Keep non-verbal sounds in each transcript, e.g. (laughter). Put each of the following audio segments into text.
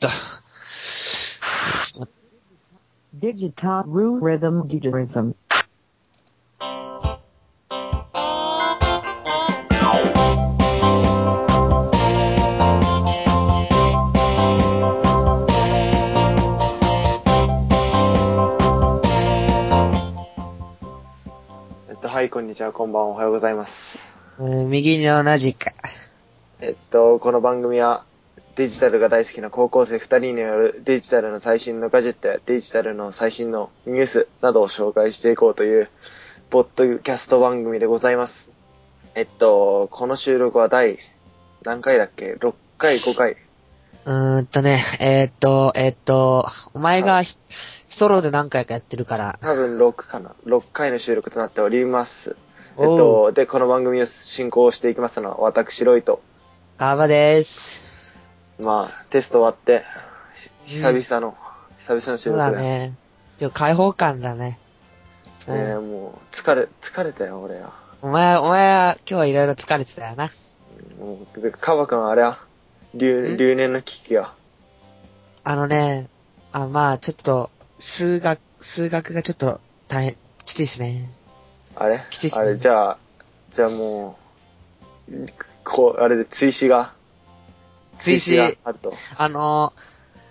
と。Digital Rhythm Guitarism. えっと、はい、こんにちは、こんばんは、おはようございます。うん右の同じか。えっと、この番組は、デジタルが大好きな高校生2人によるデジタルの最新のガジェットやデジタルの最新のニュースなどを紹介していこうという、ポッドキャスト番組でございます。えっと、この収録は第、何回だっけ ?6 回、5回。うーんとね、えーっと、えーっと、お前がひソロで何回かやってるから。多分6かな ?6 回の収録となっております。えっと、で、この番組を進行していきますのは、私、ロイと、川場です。まあ、テスト終わって、ひ久々の、久々の収そう録だね。ちょ、開放感だね。うんねえ、もう、疲れ、疲れたよ、俺は。お前、お前は今日はいろいろ疲れてたよな。もう、でカバ君はあれは、留、ん？留年の危機が。あのね、あ、まあちょっと、数学、数学がちょっと大変、きついですね。あれ？きついっすねあれ、じゃあ、じゃあもう、こう、あれで追試が、追試があると。あの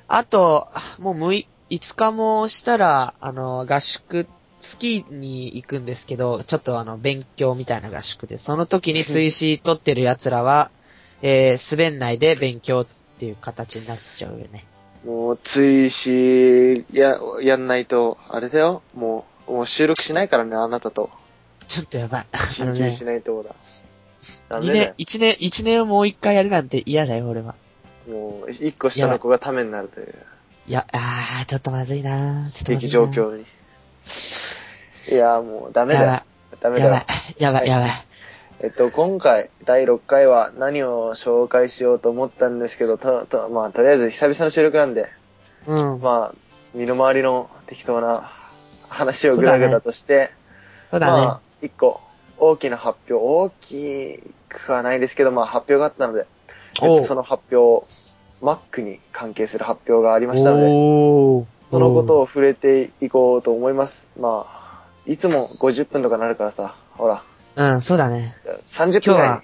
あと、もう6、5日もしたら、あの合宿、スキーに行くんですけど、ちょっとあの、勉強みたいな合宿で、その時に (laughs) 追試取ってる奴らは、えー、滑んないで勉強っていう形になっちゃうよね。もう、追試、や、やんないと、あれだよ。もう、もう収録しないからね、あなたと。ちょっとやばい。あのね進級し、ないとだ。ダ2メだよ年、。1年、一年をもう一回やるなんて嫌だよ、俺は。もう、一個下の子がためになるという、いや、あー、ちょっとまずいなちょっとまず劇いな状況に。いや、もう、ダメだよ。ダやばい、やばメだよい。、やばい、やばい。えっと、今回、第6回は何を紹介しようと思ったんですけど、と、と、まあ、とりあえず久々の収録なんで、うん。まあ、身の回りの適当な話をぐだぐだとして、そうだね。まあ、一個、大きな発表、大きくはないですけど、まあ、発表があったので、えっおうと、その発表、Mac に関係する発表がありましたので、そのことを触れていこうと思います。まあ、いつも50分とかなるからさ、ほら、うん、そうだね。30分ぐらいに。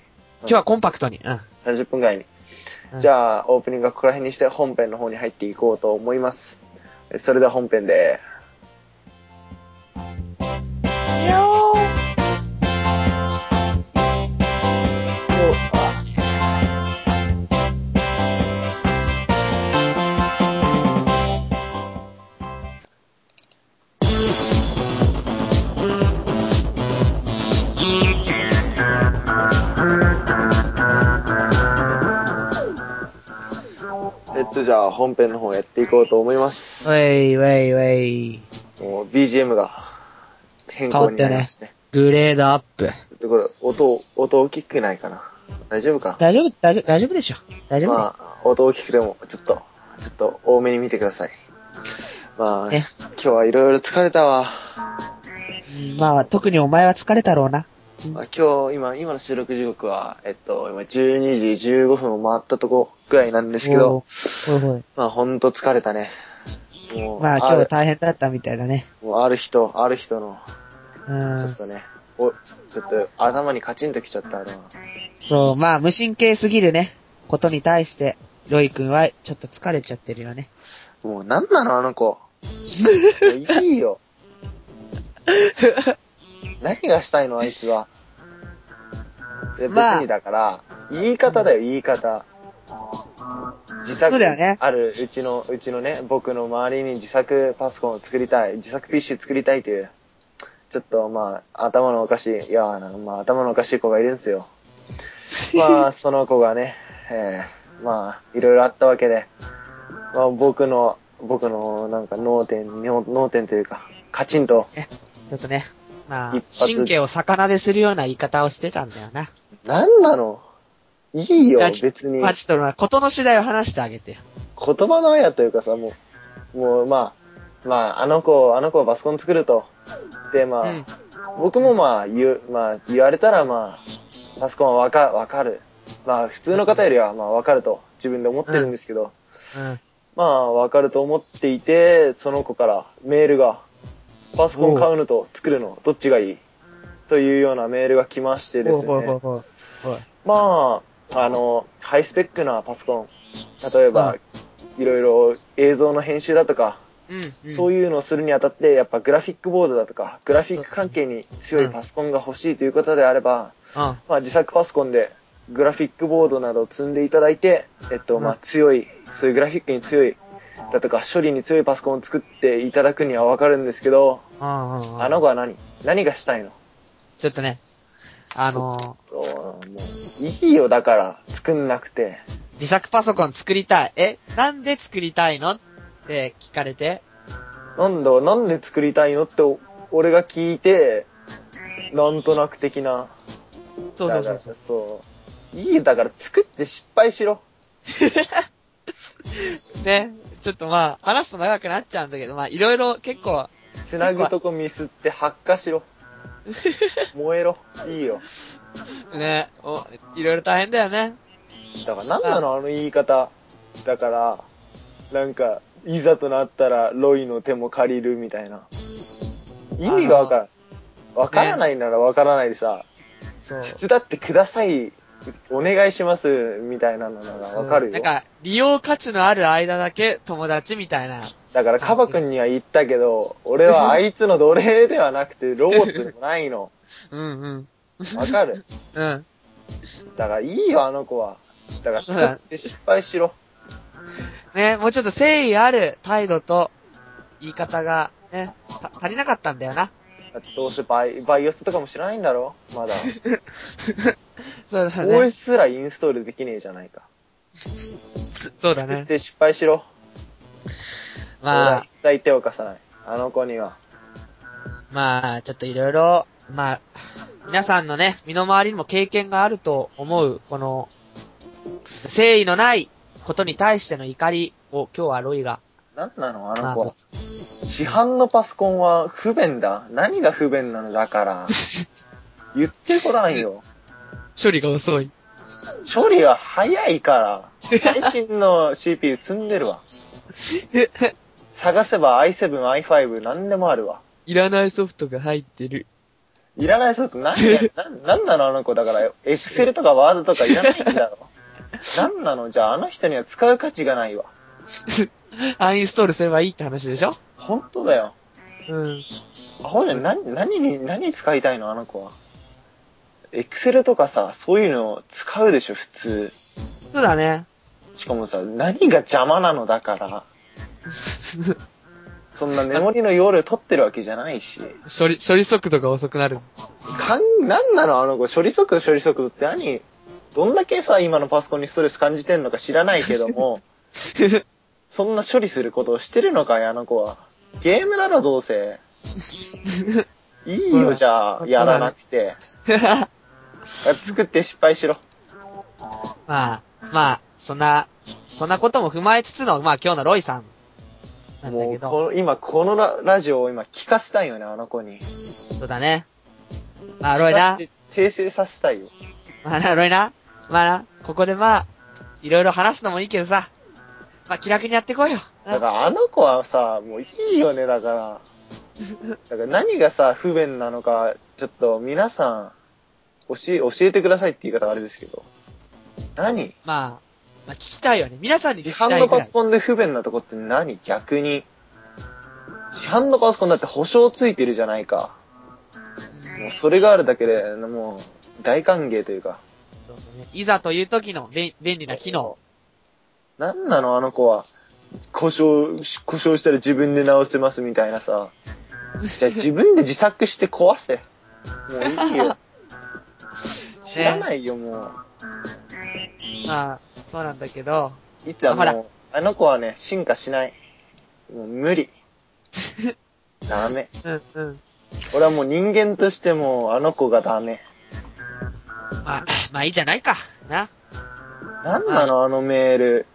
今日はコンパクトに。うん。30分ぐらいに。うんじゃあ、オープニングはここら辺にして本編の方に入っていこうと思います。それでは本編で。えっと、じゃあ本編の方やっていこうと思います。ウェイウェイウェイ。もう BGM が変更になりまして。グレードアップ。でこれ、音、音大きくないかな大丈夫か？大丈夫、大丈夫、大丈夫でしょ。大丈夫。まあ、音大きくても、ちょっと、ちょっと多めに見てください。まあ、ね今日はいろいろ疲れたわ。うんまあ、特にお前は疲れたろうな。まあ、今日、今、今の収録時刻は、えっと、今12時15分を回ったとこぐらいなんですけど。まあ、ほんと疲れたね。もう、まあ、今日大変だったみたいだね。もうある人、ある人の、うちょっん。とね、お、ちょっと頭にカチンときちゃったな。そう、まあ、無神経すぎるね。ことに対して、ロイ君はちょっと疲れちゃってるよね。もう、なんなのあの子。(laughs) いいよ。(laughs) 何がしたいのあいつは。で別まあにだから、言い方だよ、言い方。自作、ある、うちの、うちのね、僕の周りに自作パソコンを作りたい、自作 PC 作りたいという、ちょっとまあ、頭のおかしい、いや、まあ、頭のおかしい子がいるんですよ。(laughs) まあ、その子がね、えーまあ、いろいろあったわけで、まあ、僕の、僕のなんか脳天、脳脳天というか、カチンと、ちょっとね。神経を魚でするような言い方をしてたんだよな。なんなの？いいよ別に。まあ、ちょっと、ことの次第を話してあげてよ。言葉のあやというかさ、もう、もう、まあ、まあ、あの子、あの子はパソコン作ると。で、まあ、うん。僕もまあ、言う、まあ、言われたらまあ、パソコンはわか、わかる。まあ、普通の方よりはまあ、わかると自分で思ってるんですけど、うん。まあ、わかると思っていて、その子からメールが、パソコン買うのと作るの、どっちがいい？というようなメールが来ましてですね。まあ、あの、ハイスペックなパソコン、例えば、い。ろいろ映像の編集だとか、うん、うん。そういうのをするにあたって、やっぱグラフィックボードだとか、グラフィック関係に強いパソコンが欲しいということであれば、うん。まあ自作パソコンでグラフィックボードなどを積んでいただいて、えっと、まあ強い、そういうグラフィックに強い、だとか処理に強いパソコンを作っていただくにはわかるんですけど。あの子は何？何がしたいの？ちょっとね、あのそうもう、いいよだから、作んなくて。自作パソコン作りたい。え、なんで作りたいの？って聞かれて、なんだ、なんで作りたいの？って、お俺が聞いて、なんとなく的な。そうそうそうそうそう。いいよだから作って失敗しろ。(laughs) ね、ちょっとまあ、話すと長くなっちゃうんだけど、まあ、いろいろ結構、つなぐとこミスって発火しろ。(laughs) 燃えろ。いいよ。ね、お、いろいろ大変だよね。だからなんなの？あの言い方。だから、なんか、いざとなったらロイの手も借りるみたいな。意味がわからん。わからないならわからないでさ、そう。普通だってください、お願いします、みたいなのならわかるよ。なんか、利用価値のある間だけ友達みたいな。だからカバ君には言ったけど、俺はあいつの奴隷ではなくてロボットでもないの。(laughs) うんうん。わかる (laughs) うん。だからいいよ、あの子は。だから作って失敗しろ。ね、もうちょっと誠意ある態度と言い方が、ね、た足りなかったんだよな。だってどうせバイバイオスとかも知らないんだろ？まだ。(laughs) そうだね。OS すらインストールできねえじゃないか。そうだね。作って失敗しろ。俺まあは、一切手を貸さない。あの子には。まあ、ちょっといろいろ、まあ、皆さんのね、身の回りにも経験があると思う、この、誠意のないことに対しての怒りを今日はロイが、なんなの？あまあの子は。市販のパソコンは不便だ。何が不便なのだから。(laughs) 言ってごらんよ。処理が遅い。処理は早いから。最新の CPU 積んでるわ。(laughs) 探せば i7、i5 何でもあるわ。いらないソフトが入ってる。いらないソフト何や？(laughs) ななんなのあの子だから、Excel とか Word とかいらないんだろ。なんなの？じゃああの人には使う価値がないわ。アンインストールすればいいって話でしょ？本当だよ。うん。アホじゃん、何、何に、何に使いたいの？あの子は。エクセルとかさ、そういうの使うでしょ、普通。そうだね。しかもさ、何が邪魔なのだから。(laughs) そんなメモリの容量取ってるわけじゃないし。処理、処理速度が遅くなる。かん、なんなの？あの子、処理速度処理速度って何？どんだけさ、今のパソコンにストレス感じてんのか知らないけども、(laughs) そんな処理することをしてるのかいあの子は。ゲームだろ、どうせ。(laughs) いいよ、じゃあ、やらなくて。作って失敗しろ。まあ、まあ、そんな、そんなことも踏まえつつの、まあ今日のロイさんなんだもう、けど、この、今、このララジオを今聞かせたいよね、あの子に。そうだね。まあロイな訂正させたいよ。まあな、ロイな、まあな、ここでまあ、いろいろ話すのもいいけどさ、まあ気楽にやってこいよ。だからあの子はさ、もういいよね、だから。だから何がさ、不便なのか、ちょっと皆さん、教え、教えてくださいって言い方はあれですけど。何？まあ、まあ聞きたいよね。皆さんに聞市きたいぐらい。販のパソコンで不便なとこって何？逆に。市販のパソコンだって保証ついてるじゃないか。もうそれがあるだけで、もう、大歓迎というか。そうそうねいざという時の便便利な機能。なんなのあの子は。故障、故障したら自分で直せますみたいなさ。じゃあ自分で自作して壊せ。もういいよ。(laughs) 知らないよ、もう。まあ、そうなんだけど、いつはあほらもう、あの子はね、進化しない。もう無理。(laughs) ダメ。うんうん。俺はもう人間としても、あの子がダメ。まあ、まあいいじゃないか。な。なんなのあのメール。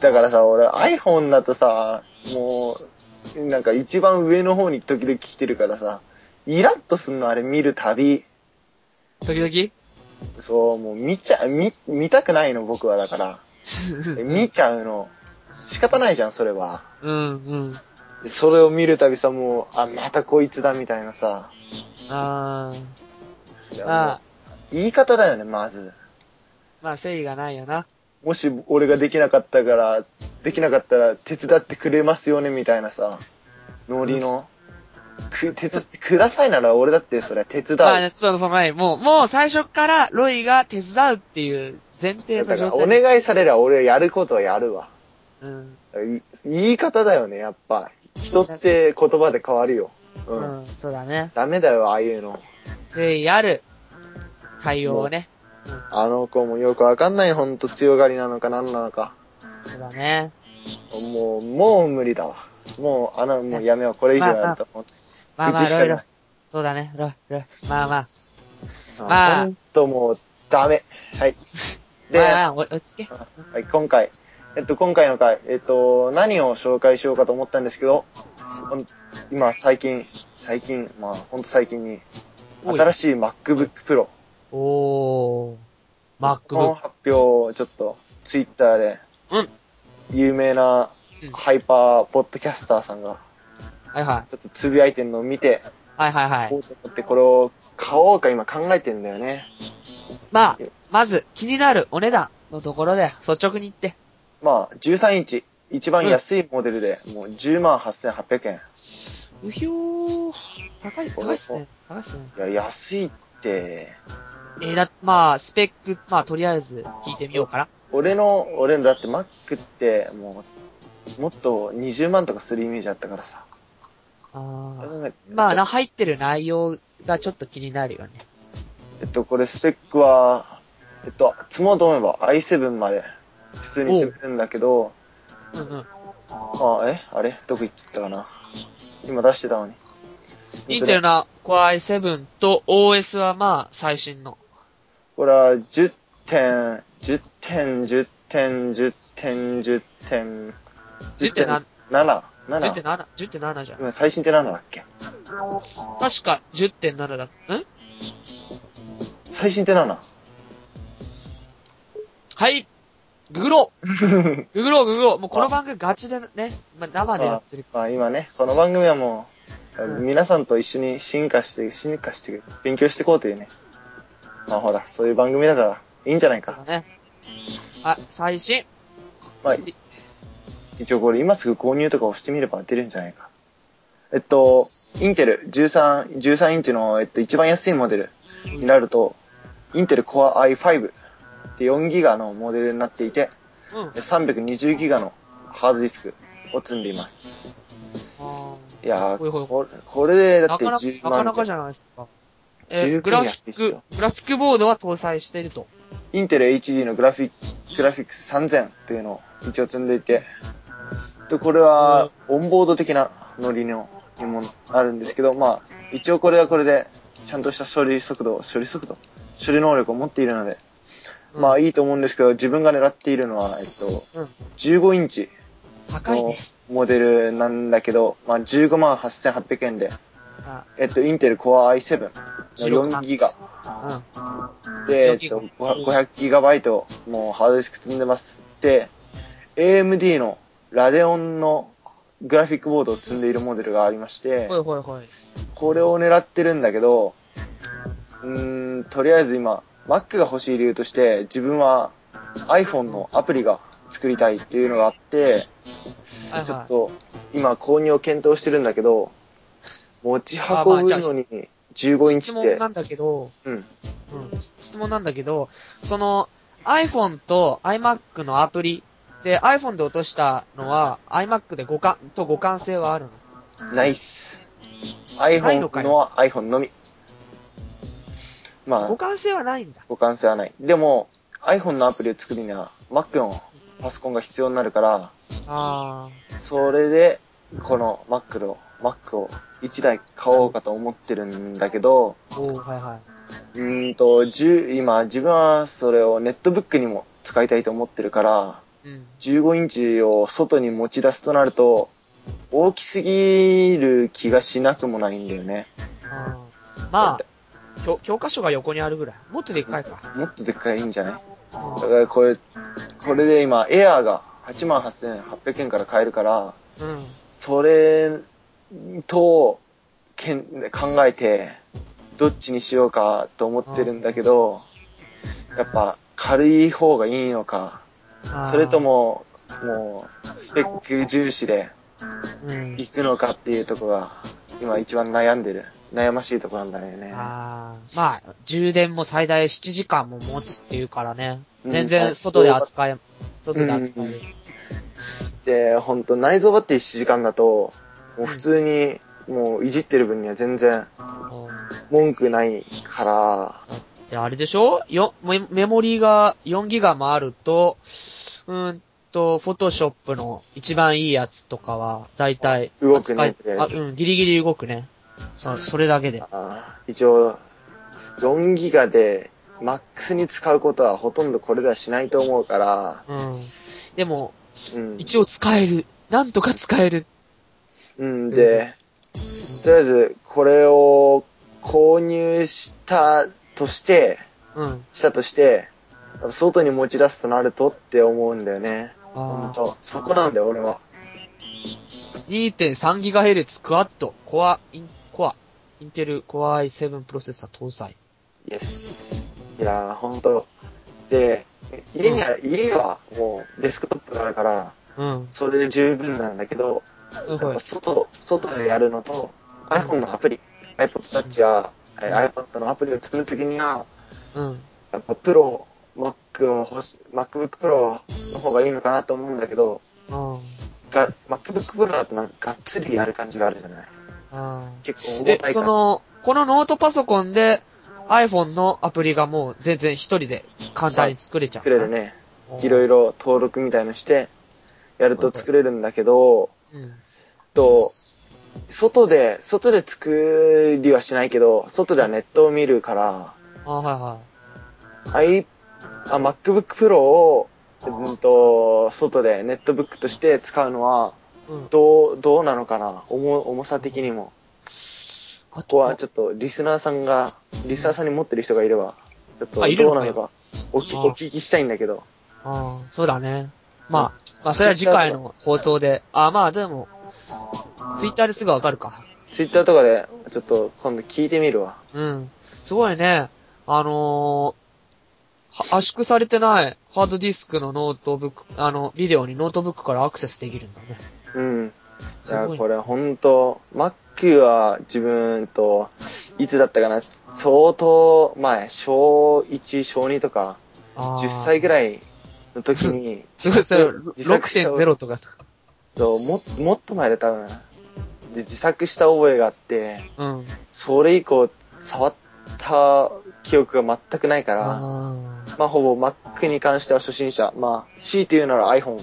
だからさ、俺 iPhone だとさ、もう、なんか一番上の方に時々来てるからさ、イラッとすんのあれ見るたび。時々？そう、もう見ちゃ、見、見たくないの僕はだから。(laughs) 見ちゃうの。仕方ないじゃん、それは。うん、うん。でそれを見るたびさ、もう、あ、またこいつだ、みたいなさ。ああ、言い方だよね、まず。まあ、誠意がないよな。もし俺ができなかったから、できなかったら手伝ってくれますよね、みたいなさ、ノリの。く、手伝ってくださいなら俺だってそれ手伝う。まあね、そうそう、前、もう、もう最初からロイが手伝うっていう前提のだから。お願いされりゃ俺やることはやるわ。うん。い言い方だよね、やっぱ。人って言葉で変わるよ。う。うんん、そうだね。ダダメだよ、ああいうの。誠意ある対応をね。あの子もよくわかんない、ほんと強がりなのか何なのか。そうだね。もう、もう無理だわ。もう、あの、もうやめよう。これ以上やると。まあまあ、口しかないロイロイ。そうだね、ロイ、ロイ。まあまあ。まあまほんともう、ダメ。はい。(laughs) で、まあ、落ち着け。はい、今回、えっと、今回の回、えっと、何を紹介しようかと思ったんですけど、今、最近、最近、まあ、ほんと最近に、新しい MacBook Pro おー。マックブック。の発表をちょっと、ツイッターで、うん。有名なうんハイパーポッドキャスターさんが、はいはい。ちょっとつぶやいてるのを見て、はいはいはいこ。うと思ってこれを買おうか今考えてんだよね。まあ、まず、気になるお値段のところで、率直に言って。まあ、13インチ、一番安いモデルで、もう10万8800円。うひょー。高い、高いっすね。高いっすね。いや、安いって、えー、だ、まあ、スペック、まあ、とりあえず聞いてみようかな。俺の、俺のだって Mac って、もう、もっと20万とかするイメージあったからさ。あーそれがまあな、入ってる内容がちょっと気になるよね。えっと、これスペックは、えっと、積もうと思えば i7 まで普通に積めるんだけど、うんうん。あ、え？あれ？どこ行っちゃったかな？今出してたのに。インテルな Core i7 と OS はまあ、最新の。これは10点、10点、10点、10点、10点、10.7 7、7。10.7、10.7じゃん。今最新って7だっけ？確か10.7だ。ん？最新って 7? はいググろう (laughs) ググろうググろうもうこの番組ガチでね、まあ、生でやってる。まあ今ね、この番組はもう、うん皆さんと一緒に進化して、進化して、勉強していこうというね。まあほら、そういう番組だから、いいんじゃないか。ね。あ、最新。まあ、一応これ今すぐ購入とか押してみれば出るんじゃないか。えっと、インテル13、13インチの、えっと、一番安いモデルになると、インテル Core i5 で4ギガのモデルになっていて、うん。で320ギガのハードディスクを積んでいます。あいやこれこれでーだってなかな10か、万なかなかじゃないですか。えーグラフィック、グラフィックボードは搭載していると。インテル HD のグラフィック、グラフィックス3000っていうのを一応積んでいて、で、これは、オンボード的なノリのにもあるんですけど、まあ、一応これはこれで、ちゃんとした処理速度、処理速度処理能力を持っているので、まあい。いいと思うんですけど、自分が狙っているのは、えっと、うん。15インチの高いね。モデルなんだけど、まあ15万8800円で、あえっと、インテル Core i7 の4ギガ。うん。で、4えっとギガ、500ギガバイト、もうハードディスク積んでます。で、AMD のラデオンのグラフィックボードを積んでいるモデルがありまして。これを狙ってるんだけど、うーん、とりあえず今、Mac が欲しい理由として、自分は iPhone のアプリが作りたいっていうのがあって、はいはちょっと今購入を検討してるんだけど、持ち運ぶのに15インい。チって質問な、んだけど、うん、うん。質問なんだけど、その、iPhone と iMac のアプリで iPhone で落としたのは iMac で互換、と互換性はあるの？ナイス。ないの iPhone のは iPhone のみ。ま互あ、換性はないんだ。互換性はない。でも、iPhone のアプリを作るには Mac のパソコンが必要になるから、あそれで、この Mac の、Mac を1台買おうかと思ってるんだけど、ー。おー、はいはいうーんと、10今自分はそれをネットブックにも使いたいと思ってるから、うん。15インチを外に持ち出すとなると、大きすぎる気がしなくもないんだよね。あーまあ、教教科書が横にあるぐらい。もっとでっかいか。もっとでっかいんじゃない？だうんからこれ、これで今、エアーが88,800円から買えるから、うん。それと、けん考えて、どっちにしようかと思ってるんだけど、やっぱ軽い方がいいのか、それと、も、もう、スペック重視でうん。行くのかっていうところが、今一番悩んでる。悩ましいところなんだよね。あーまあ、充電も最大7時間も持つっていうからね。うん全然外で扱え、外で扱える。で、ほんと内蔵バッテリー7時間だと、もう普通に、もういじってる分には全然うん文句ないから、で、あれでしょ？よ、メメモリーが4ギガもあると、うーんと、フォトショップの一番いいやつとかは、だいたい、動くねあ、うん、ギリギリ動くね。そ、それだけで。一応、4ギガで、マックスに使うことはほとんどこれではしないと思うから、うん。でも、うん。一応使える。なんとか使える。うんで、とりあえず、これを購入したとして、うん。したとして、外に持ち出すとなるとって思うんだよね。ほんあと。そこなんだよ、俺は。2.3GHz クワッド、コア、イン、コア、インテルコア i7 プロセッサー搭載。イエス。いやー、ほんと。で、家には、家はもうデスクトップがあるから、うん。それで十分なんだけど、すごいやっぱ。外、外でやるのと、iPhone のアプリ、iPod Touch や、えー iPad のアプリを作るときには、うん。やっぱプロ、Mac を欲し、MacBook Pro の方がいいのかなと思うんだけど、うん。が MacBook Pro だとなんかがっつりやる感じがあるじゃない？うん。結構重えた、いから。その、このノートパソコンで iPhone のアプリがもう全然一人で簡単に作れちゃう。作れる。ね。いろい。ろ登録みたいのして、やると作れるんだけど、うん。と、外で、外で作りはしないけど、外ではネットを見るから、あ、は i、あ、MacBook Pro を、うんと、外でネットブックとして使うのは。どう、どうなのかな？重、重さ的にも。あここはちょっとリスナーさんが、リスナーさんに持ってる人がいれば、ちょっとどうなのか、おきあお聞きしたいんだけど。ああ、そうだね。まあ、まあ、それは次回の放送で。あまあ、でも、ツイッターですぐわかるか。ツイッターとかで、ちょっと今度聞いてみるわ。うん。すごいね。あのー、は圧縮されてないハードディスクのノートブック、あの、ビデオにノートブックからアクセスできるんだね。うん。いすごい、やこれほんと、Mac は自分と、いつだったかな、相当前、小1、小2とか、10歳ぐい。らいの時に、すごい、それ、自作した6.0とか。そう、も、もっと前で多分、で、自作した覚えがあって、うん。それ以降、触った記憶が全くないから、あまあ、ほぼ Mac に関しては初心者。まあ、強いて言うなら iPhone、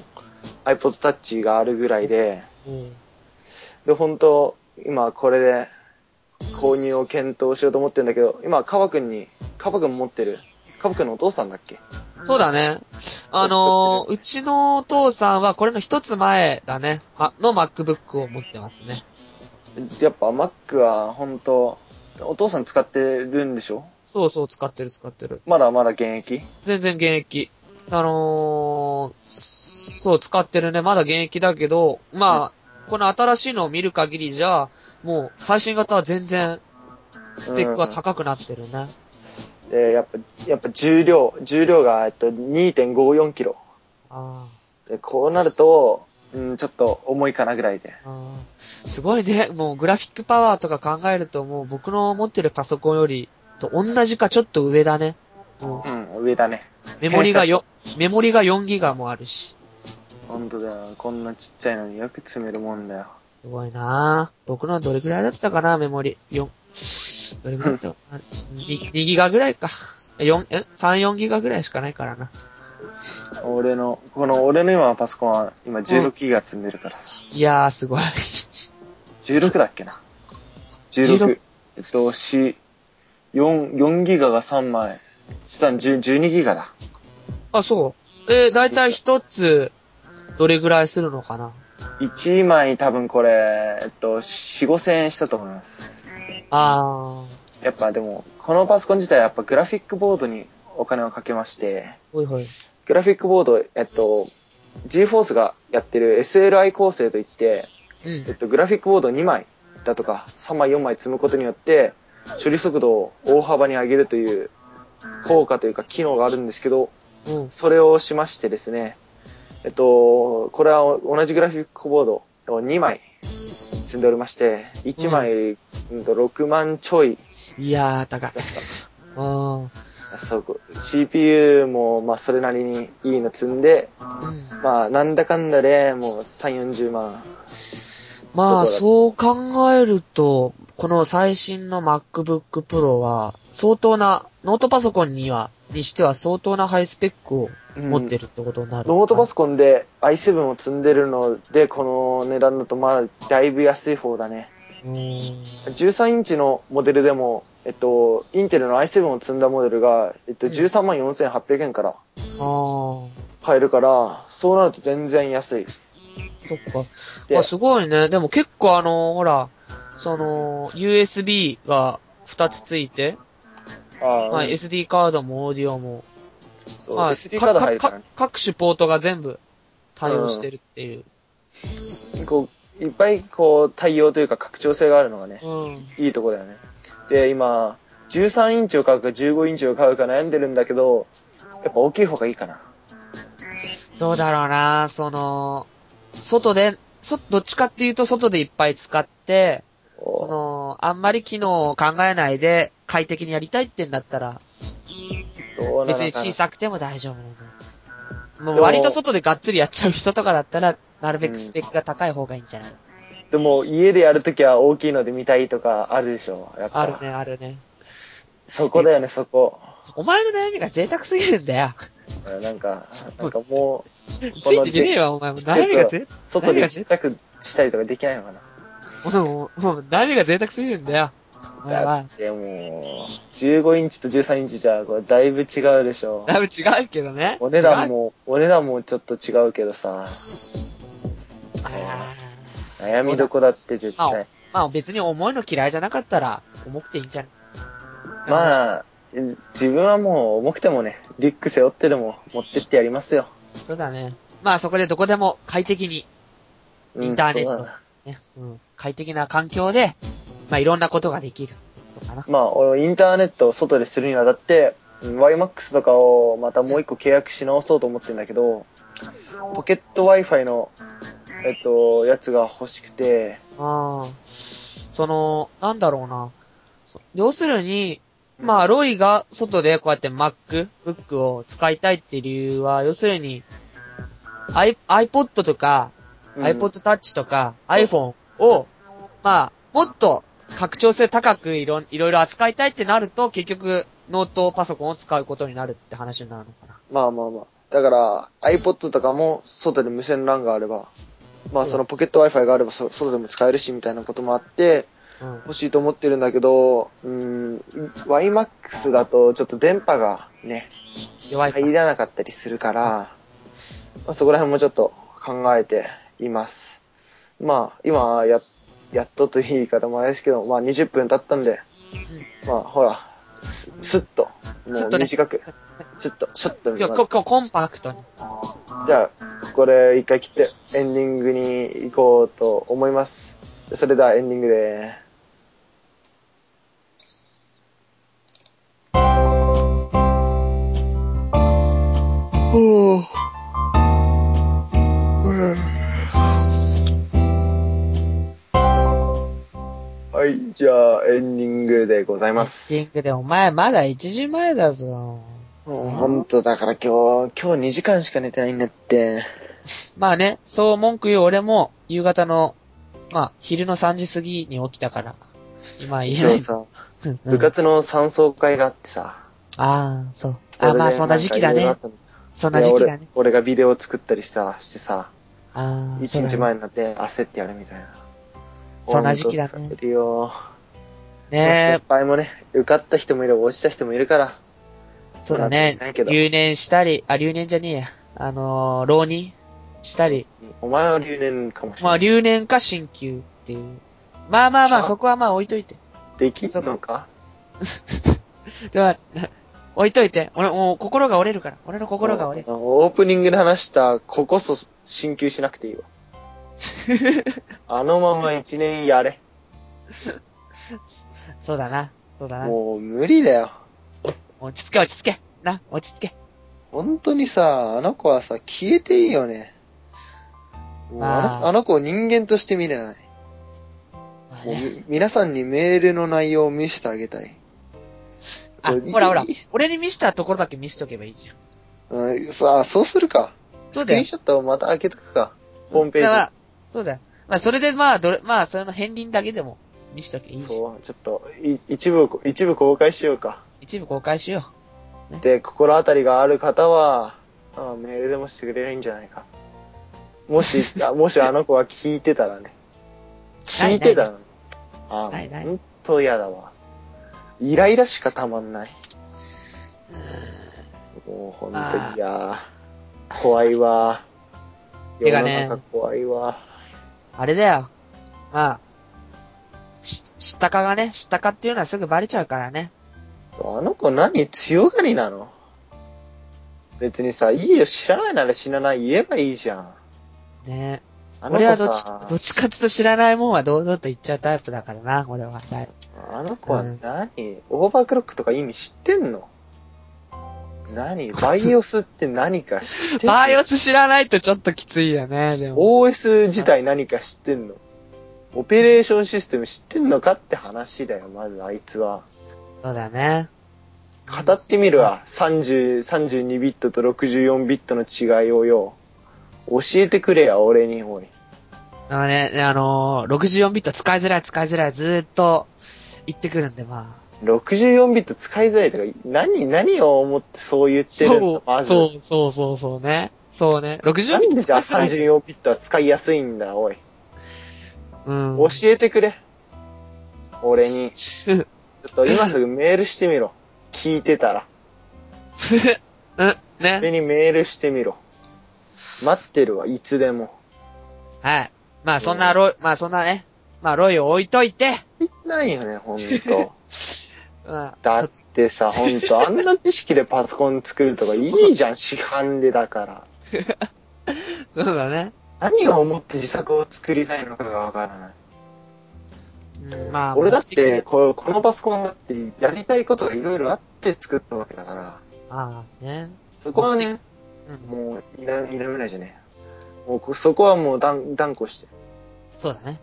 iPod Touch があるぐらいで、ーうんで、本当今これで購入を検討しようと思ってるんだけど、今、カバ君に、カバ君持ってる？カバ君のお父さんだっけ？そうだね。あのー、うちのお父さんはこれの一つ前だね。ま、の MacBook を持ってますね。やっぱ Mac は本当お父さん使ってるんでしょ？そうそう、使ってる使ってる。まだまだ現役？全然現役。あのー、そう、使ってるね。まだ現役だけど、まあ、この新しいのを見る限りじゃ、もう、最新型は全然、スペックが高くなってるね。で、やっぱ、やっぱ重量、重量が、えっと、2.54キロ。あで、こうなると、うん、ちょっと重いかなぐらいで。すごいね。もう、グラフィックパワーとか考えると、もう、僕の持ってるパソコンより、と同じかちょっと上だね。もうん、上だね。うメモリがよ、メモリが4ギガもあるし。ほんとだよ。こんなちっちゃいのによく詰めるもんだよ。すごいなぁ。僕のどれぐらいだったかな、メモリ。4。どれぐらいだった？かな 2, 2ギガぐらいか。4、え ?3、4ギガぐらいしかないからな。俺の、この俺の今のパソコンは今16ギガ積んでるから。いやー、すごい。16だっけな ?16。えっと、4、4、4ギガが3枚。したん10 12ギガだ。あ、そう。えー、だいたい一つ、どれぐらいするのかな？1枚多分これ、えっと、4、5千円したと思います。あー。やっぱでも、このパソコン自体はやっぱグラフィックボードにお金をかけまして、ほいほい。グラフィックボード、えっと、GForce がやってる SLI 構成といって、うんえっ。と、グラフィックボード2枚だとか、3枚4枚積むことによって、処理速度を大幅に上げるという効果というか機能があるんですけど、うん。それをしましてですね、えっと、これは同じグラフィックボードを2枚積んでおりまして、1枚、うんと6万ちょい、いやー、高い。うん。そう CPU もまあそれなりにいいの積んで、うんまあなんだかんだでもう3、40万。まあ、そう考えると、この最新の MacBook Pro は、相当な、ノートパソコンには、にしては相当なハイスペックを持ってるってことになる。ノートパソコンで i7 を積んでるので、この値段だとまあだいぶ安い方だね。うーん。13インチのモデルでも、えっと、インテルの i7 を積んだモデルが、えっと、うん13万4800円から買えるから、そうなると全然安い。そっか。であ、すごいね。でも結構あの、ほら、その、USB が2つついて、あまあ、SD カードもオーディオも、まあ、SD カード入るからね。各種ポートが全部対応してるっていう。こう、いっぱいこう、対応というか拡張性があるのがね、うん。いいとこだよね。で、今、13インチを買うか15インチを買うか悩んでるんだけど、やっぱ大きい方がいいかな。そうだろうな、その、外で、そ、どっちかっていうと外でいっぱい使って、その、あんまり機能を考えないで快適にやりたいってんだったら、別に小さくても大丈夫なんだよ。もう割と外でがっつりやっちゃう人とかだったら、なるべくスペックが高い方がいいんじゃない、でも、家でやるときは大きいので見たいとかあるでしょ。やっぱ。あるね、あるね。そこだよね、そこ。お前の悩みが贅沢すぎるんだよ。なんか、なんかもう、ついてねえわ、お前も。悩みがぜ、外でちっちゃくしたりとかできないのかな。もう、もう、悩みが贅沢すぎるんだよ。だはっ。てもう、15インチと13インチじゃ、これだいぶ違うでしょ。だいぶ違うけどね。お値段も、お値段もちょっと違うけどさ、悩みどこだって絶まあ対。、まあ別に重いの嫌いじゃなかったら、重くていいんじゃない？まあ、自分はもう重くてもね、リュック背負ってでも持ってってやりますよ。そうだね。まあそこでどこでも快適に、うんインターネットそうだなね、うん、快適な環境で、まあいろんなことができるとかな。まあ、俺インターネットを外でするにあたって、うん YMAX とかをまたもう一個契約し直そうと思ってんだけど、ポケット Wi-Fi の、えっと、やつが欲しくて、ああ。その、なんだろうな。そ要するに、まあ、ロイが外でこうやって MacBook を使いたいっていう理由は、要するに、I、iPod とか、うん iPod Touch とか iPhone を、まあ、もっと拡張性高くいろいろいろ扱いたいってなると、結局、ノートパソコンを使うことになるって話になるのかな。まあまあまあ。だから、iPod とかも外で無線 LAN があれば、まあそのポケット Wi-Fi があればそ外でも使えるしみたいなこともあって、うん。欲しいと思ってるんだけど、うーん、YMAX だとちょっと電波がね、弱いか。入らなかったりするから、まあ、そこら辺もちょっと考えています。まあ、今、や、やっとという言い方もあれですけど、まあ20分経ったんで、まあほら、す、すっと、もうすっとね短く、シュッと、シュッといや、まずこ、こ、コンパクトに。じゃあ、これ一回切ってエンディングに行こうと思います。それではエンディングでほはい、じゃあエンディングでございます。エンディングで、お前まだ1時前だぞ。もうほんとだから今日、今日2時間しか寝てないんだって。まあね、そう文句言う俺も、夕方の、まあ、昼の3時過ぎに起きたから、今言えない。今日さ、うん部活の三層会があってさ。ああ、そう。あ、まあそんな時期だねそんな時期だね。俺俺がビデオを作ったりさ、してさ、ああ。一日前になって焦ってやるみたいな。そんな時期だね。ね先輩もね、受かった人もいれば落ちた人もいるから。え、そうだね留年したり、あ、留年じゃねえや。あのー、浪人したり。お前は留年かもしれまあ、ない。留年か進級っていう。まあまあまあ、はそこはまあ置いといて。できんのか？(laughs) では、な置いといて。俺、もう心が折れるから。俺の心が折れる。オープニングで話した、ここそ進級しなくていいわ。(laughs) あのまま一年やれ。そうだな。そうだな。もう無理だよ。落ち着け落ち着け。な、落ち着け。本当にさ、あの子はさ、消えていいよね。あまあのあの子を人間として見れない。ねみ皆さんにメールの内容を見せてあげたい。あ、ほらほら。俺に見したところだけ見しとけばいいじゃん。うん、さあ、そうするか。スクリーンショットをまた開けとくか。ホームペーだからそうだよ。まあ、それでまあ、どれ、まあ、それの片鱗だけでも見しとけばいいジ。じゃん。そう、ちょっと、い一部、一部公開しようか。一部公開しよで、心当たりがある方は、あメールでもしてくれるんじゃないか。もし、(laughs) あもしあの子が聞いてたらね。聞いてたら、あ、ないないほんと嫌だわ。イライラしかたまんない。もうほんとあに、いやー怖いわ。(laughs) 世の中怖いわ。う。あれだよ。まあ、し、知ったかがね、知ったかっていうのはすぐバレちゃうからね。あの子何強がりなの？別にさ、いいよ、知らないなら知らない言えばいいじゃん。ねあの子俺はどっちさ、、どっちかっと知らないもんは堂々と言っちゃうタイプだからな、俺は。はいあの子は何、オーバークロックとか意味知ってんの？何？バイオスって何か知ってんの？バイオス知らないとちょっときついよね、でも。OS 自体何か知ってんの？オペレーションシステム知ってんのかって話だよ、まずあいつは。そうだね。語ってみるわ。30、32ビットと64ビットの違いをよ。教えてくれや、俺に、おい。あのね、あのー、64ビット使いづらい使いづらいずーっと言ってくるんで、ま64ビット使いづらいとか、何、何を思ってそう言っあ。てるんそう、だまず。そう、そう、そう、そうね。そうね。64ビットなんでじゃあ使いづらい34ビットは使いやすいんだ、おい。うん。教えてくれ。俺に。(laughs) ちょっと今すぐメールしてみろ。聞いてたら。(laughs) うん、ね。俺にメールしてみろ。待ってるわ、いつでも。はい。まあそんなロイ、まあそんなね、まあロイを置いといて、いないよね、ほんと。(laughs) まあ、だってさ、ほんと、あんな知識でパソコン作るとかいいじゃん、市販でだから。(laughs) そうだね。何を思って自作を作りたいのかがわからない。うん、まあ、俺だって、ここのパソコンだってやりたいことがいろいろあって作ったわけだから、ああ、ね。そこはね、うん。もう、否めないじゃねえ。もうこ、そこはもう断、断固して。そうだね。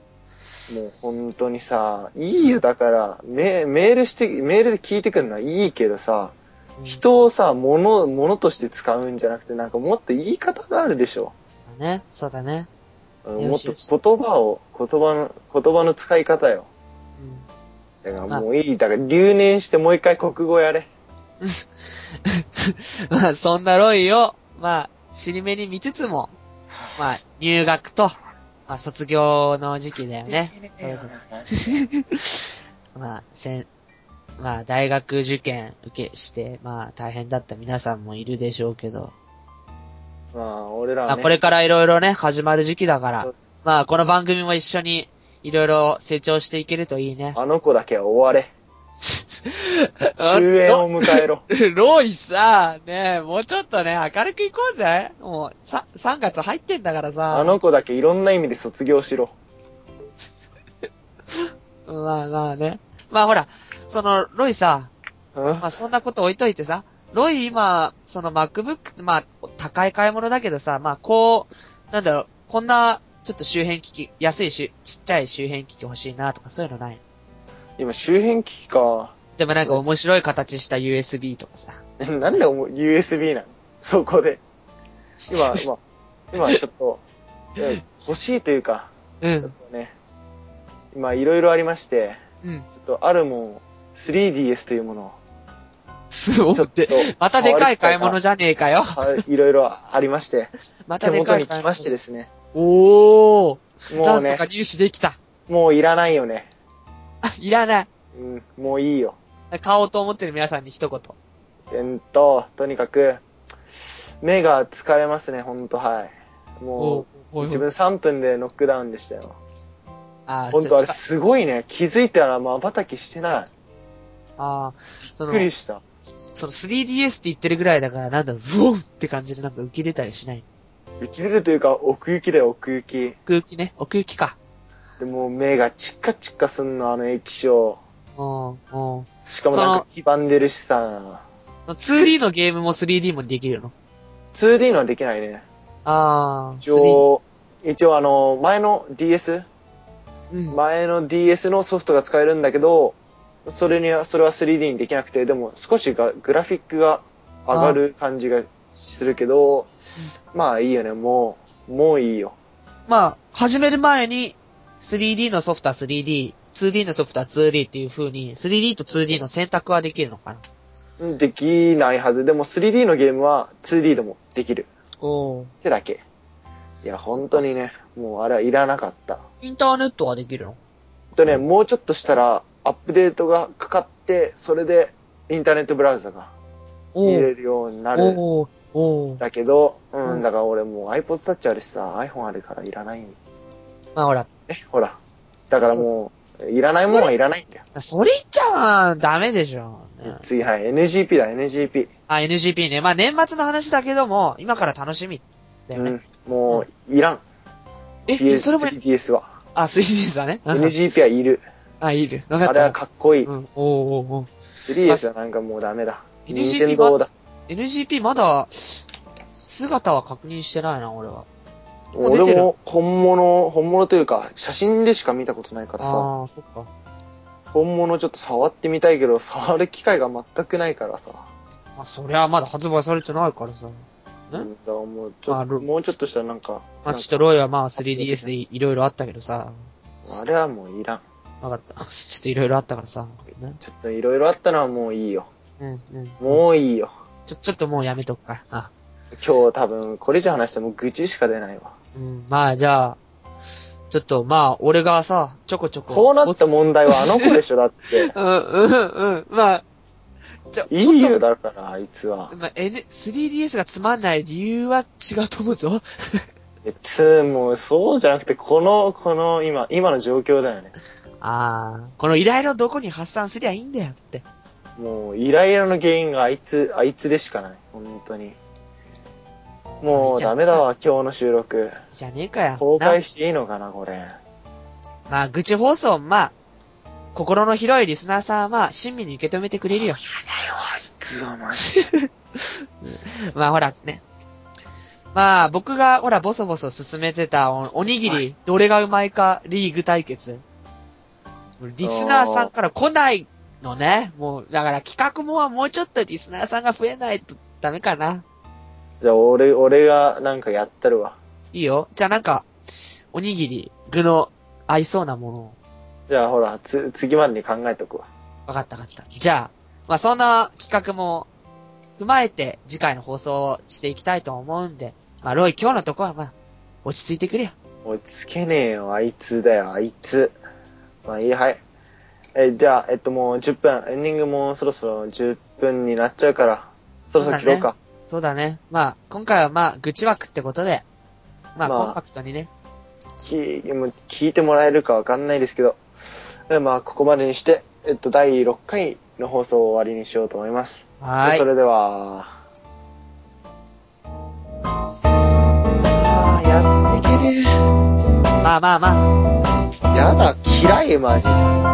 もう本当にさ、いいよ、だから、メメールして、メールで聞いてくるのはいいけどさ、うん人をさ、物、物として使うんじゃなくて、なんかもっと言い方があるでしょ？だね。そうだね。うんもっと言葉を、言葉の、言葉の使い方よ。うん。だからもういい。だから留年してもう一回国語やれ。(laughs) まあ、そんなロイを、まあ、尻目に見つつも、まあ、入学と、まあ、卒業の時期だよね。まあ、せん、まあ、大学受験受けして、まあ、大変だった皆さんもいるでしょうけど、まあ、俺らまあ、はね。これからいろいろね、始まる時期だからまあ、この番組も一緒に、いろいろ成長していけるといいね。あの子だけは終われ。(laughs) 終焉を迎えろ。(laughs) ロイさ、ねえ、もうちょっとね、明るくいこうぜ。もう、さ、3月入ってんだからさ。あの子だけいろんな意味で卒業しろ。(laughs) まあまあね。まあほら、その、ロイさ、うん？まあそんなこと置いといてさ、ロイ今、その MacBook、まあ、高い買い物だけどさ、まあこう、なんだろう、こんな、ちょっと周辺機器、安いしゅ、ちっちゃい周辺機器欲しいなとかそういうのない今、周辺機器か。でもなんか面白い形した USB とかさ。(laughs) なんで USB なの？そこで。今、(laughs) 今、今ちょっと、え欲しいというか、うん。ちょっとね、今いろいろありまして、うん。ちょっとあるもん、3DS というものを、そうちょっとで、またでかい買い物じゃねえかよ。はいいろいろありまして、(laughs) ま手たでかい買い物。元に来ましてですね、おー。もうんねなとか、入手できた。もういらないよね。あ、いらない。うん、もういいよ。買おうと思ってる皆さんに一言。えーっと、とにかく、目が疲れますね、ほんと、はい。もおう、自分3分でノックダウンでしたよ。ほんと、あれすごいね。気づいたら瞬きしてない。あーそのびっく、りした。その 3DS って言ってるぐらいだから、なんだろう、ブオンって感じでなんか浮き出たりしない。浮き出るというか、奥行きだよ、奥行き。奥行きね、奥行きか。でも目がチッカチッカすんの、あの液晶。うん、うん。しかもなんか黄ばんでるしさ。その 2D のゲームも 3D もできるの？2D のはできないね。あー。一応、一応あの、前の DS? 3D うん。前の DS のソフトが使えるんだけど、それには、それは 3D にできなくて、でも少しがグラフィックが上がる感じがするけど、まあいいよね、もう、もういいよ。まあ、始める前に、3D のソフトは 3D、2D のソフトは 2D っていう風に、3D と 2D の選択はできるのかな？できないはず。でも 3D のゲームは 2D でもできる。おー。ってだけ。いや、本当にね、もうあれはいらなかった。インターネットはできるの？とね、もうちょっとしたら、アップデートがかかって、それでインターネットブラウザが。見れるようになる。だけど、う、うんんだから俺もう iPod Touch あるしさ、iPhone あるからいらない。まあほら、え、ほら。だからもう、いらないもんはいらないんだよ。それ言っちゃダメでしょ。ね次、はい、NGP だ、NGP。あ、NGP ね。まあ年末の話だけども、今から楽しみ。だよね。うん。もう、いらん。え、DS それも、3DS は。あ、3DS だね。うん NGP はいる。あ、いる。あれはかっこいい。うん。おーおーおー 3DS はなんかもうダメだ。NGP 任天堂だ。NGP まだ、姿は確認してないな、俺は。俺も本物、本物というか、写真でしか見たことないからさ、ああ、そっか。本物ちょっと触ってみたいけど、触る機会が全くないからさ。まあ、そりゃまだ発売されてないからさ。うんん、だもうちょあロっと、もうちょっとしたらなんか、マッチとロイはまあ 3DS でいいろいろあったけどさ。あれはもういらん。わかった。(laughs) ちょっといろいろあったからさ。ねちょっといろいろあったのはもういいよ。うん、うん。もういいよ。ちょ、ちょっともうやめとくか。あ。今日多分、これ以上話しても愚痴しか出ないわ。うん、まあじゃあ、ちょっとまあ、俺がさ、ちょこちょこ。こうなった問題はあの子でしょ、だって。(laughs) うん、うん、うん。まあ、じゃあ、いいよ、だから、あいつは。まあ、N、3DS がつまんない理由は違うと思うぞ。えつ、もう、そうじゃなくて、この、この、今、今の状況だよね。ああ、このイライラどこに発散すりゃいいんだよって。もう、イライラの原因があいつ、あいつでしかない。本当に。もう、ダメだわ、今日の収録。じゃねえかよ。公な開していいのかな、これ。まあ、愚痴放送、まあ、心の広いリスナーさんはまあ、親身に受け止めてくれるよ。だよ、あいつはマジで。まあ、ほら、ね。まあ、僕が、ほら、ボソボソ進めてたお、おにぎり、はいどれがうまいか、リーグ対決。リスナーさんから来ないのね。もう、だから企画もはもうちょっとリスナーさんが増えないとダメかな。じゃあ、俺、俺がなんかやったるわ。いいよ。じゃあなんか、おにぎり、具の合いそうなものを。じゃあ、ほら、つ、次までに考えとくわ。わかったわかった。じゃあ、まあそんな企画も踏まえて次回の放送をしていきたいと思うんで、まあロイ今日のとこはまあ、落ち着いてくれよ。落ち着けねえよ、あいつだよ、あいつ。まあいい、はい。え、じゃあ、えっともう10分、エンディングもそろそろ10分になっちゃうから、そろそろ切ろうか。そうだね。まあ、今回はまあ、愚痴枠ってことで、まあ、まあコンパクトにね。きもう聞いてもらえるかわかんないですけど、えまあ、ここまでにして、えっと、第6回の放送を終わりにしようと思います。はーい。それでは、あーやってけねまあまあまあ。え。やだ、嫌い、マジで。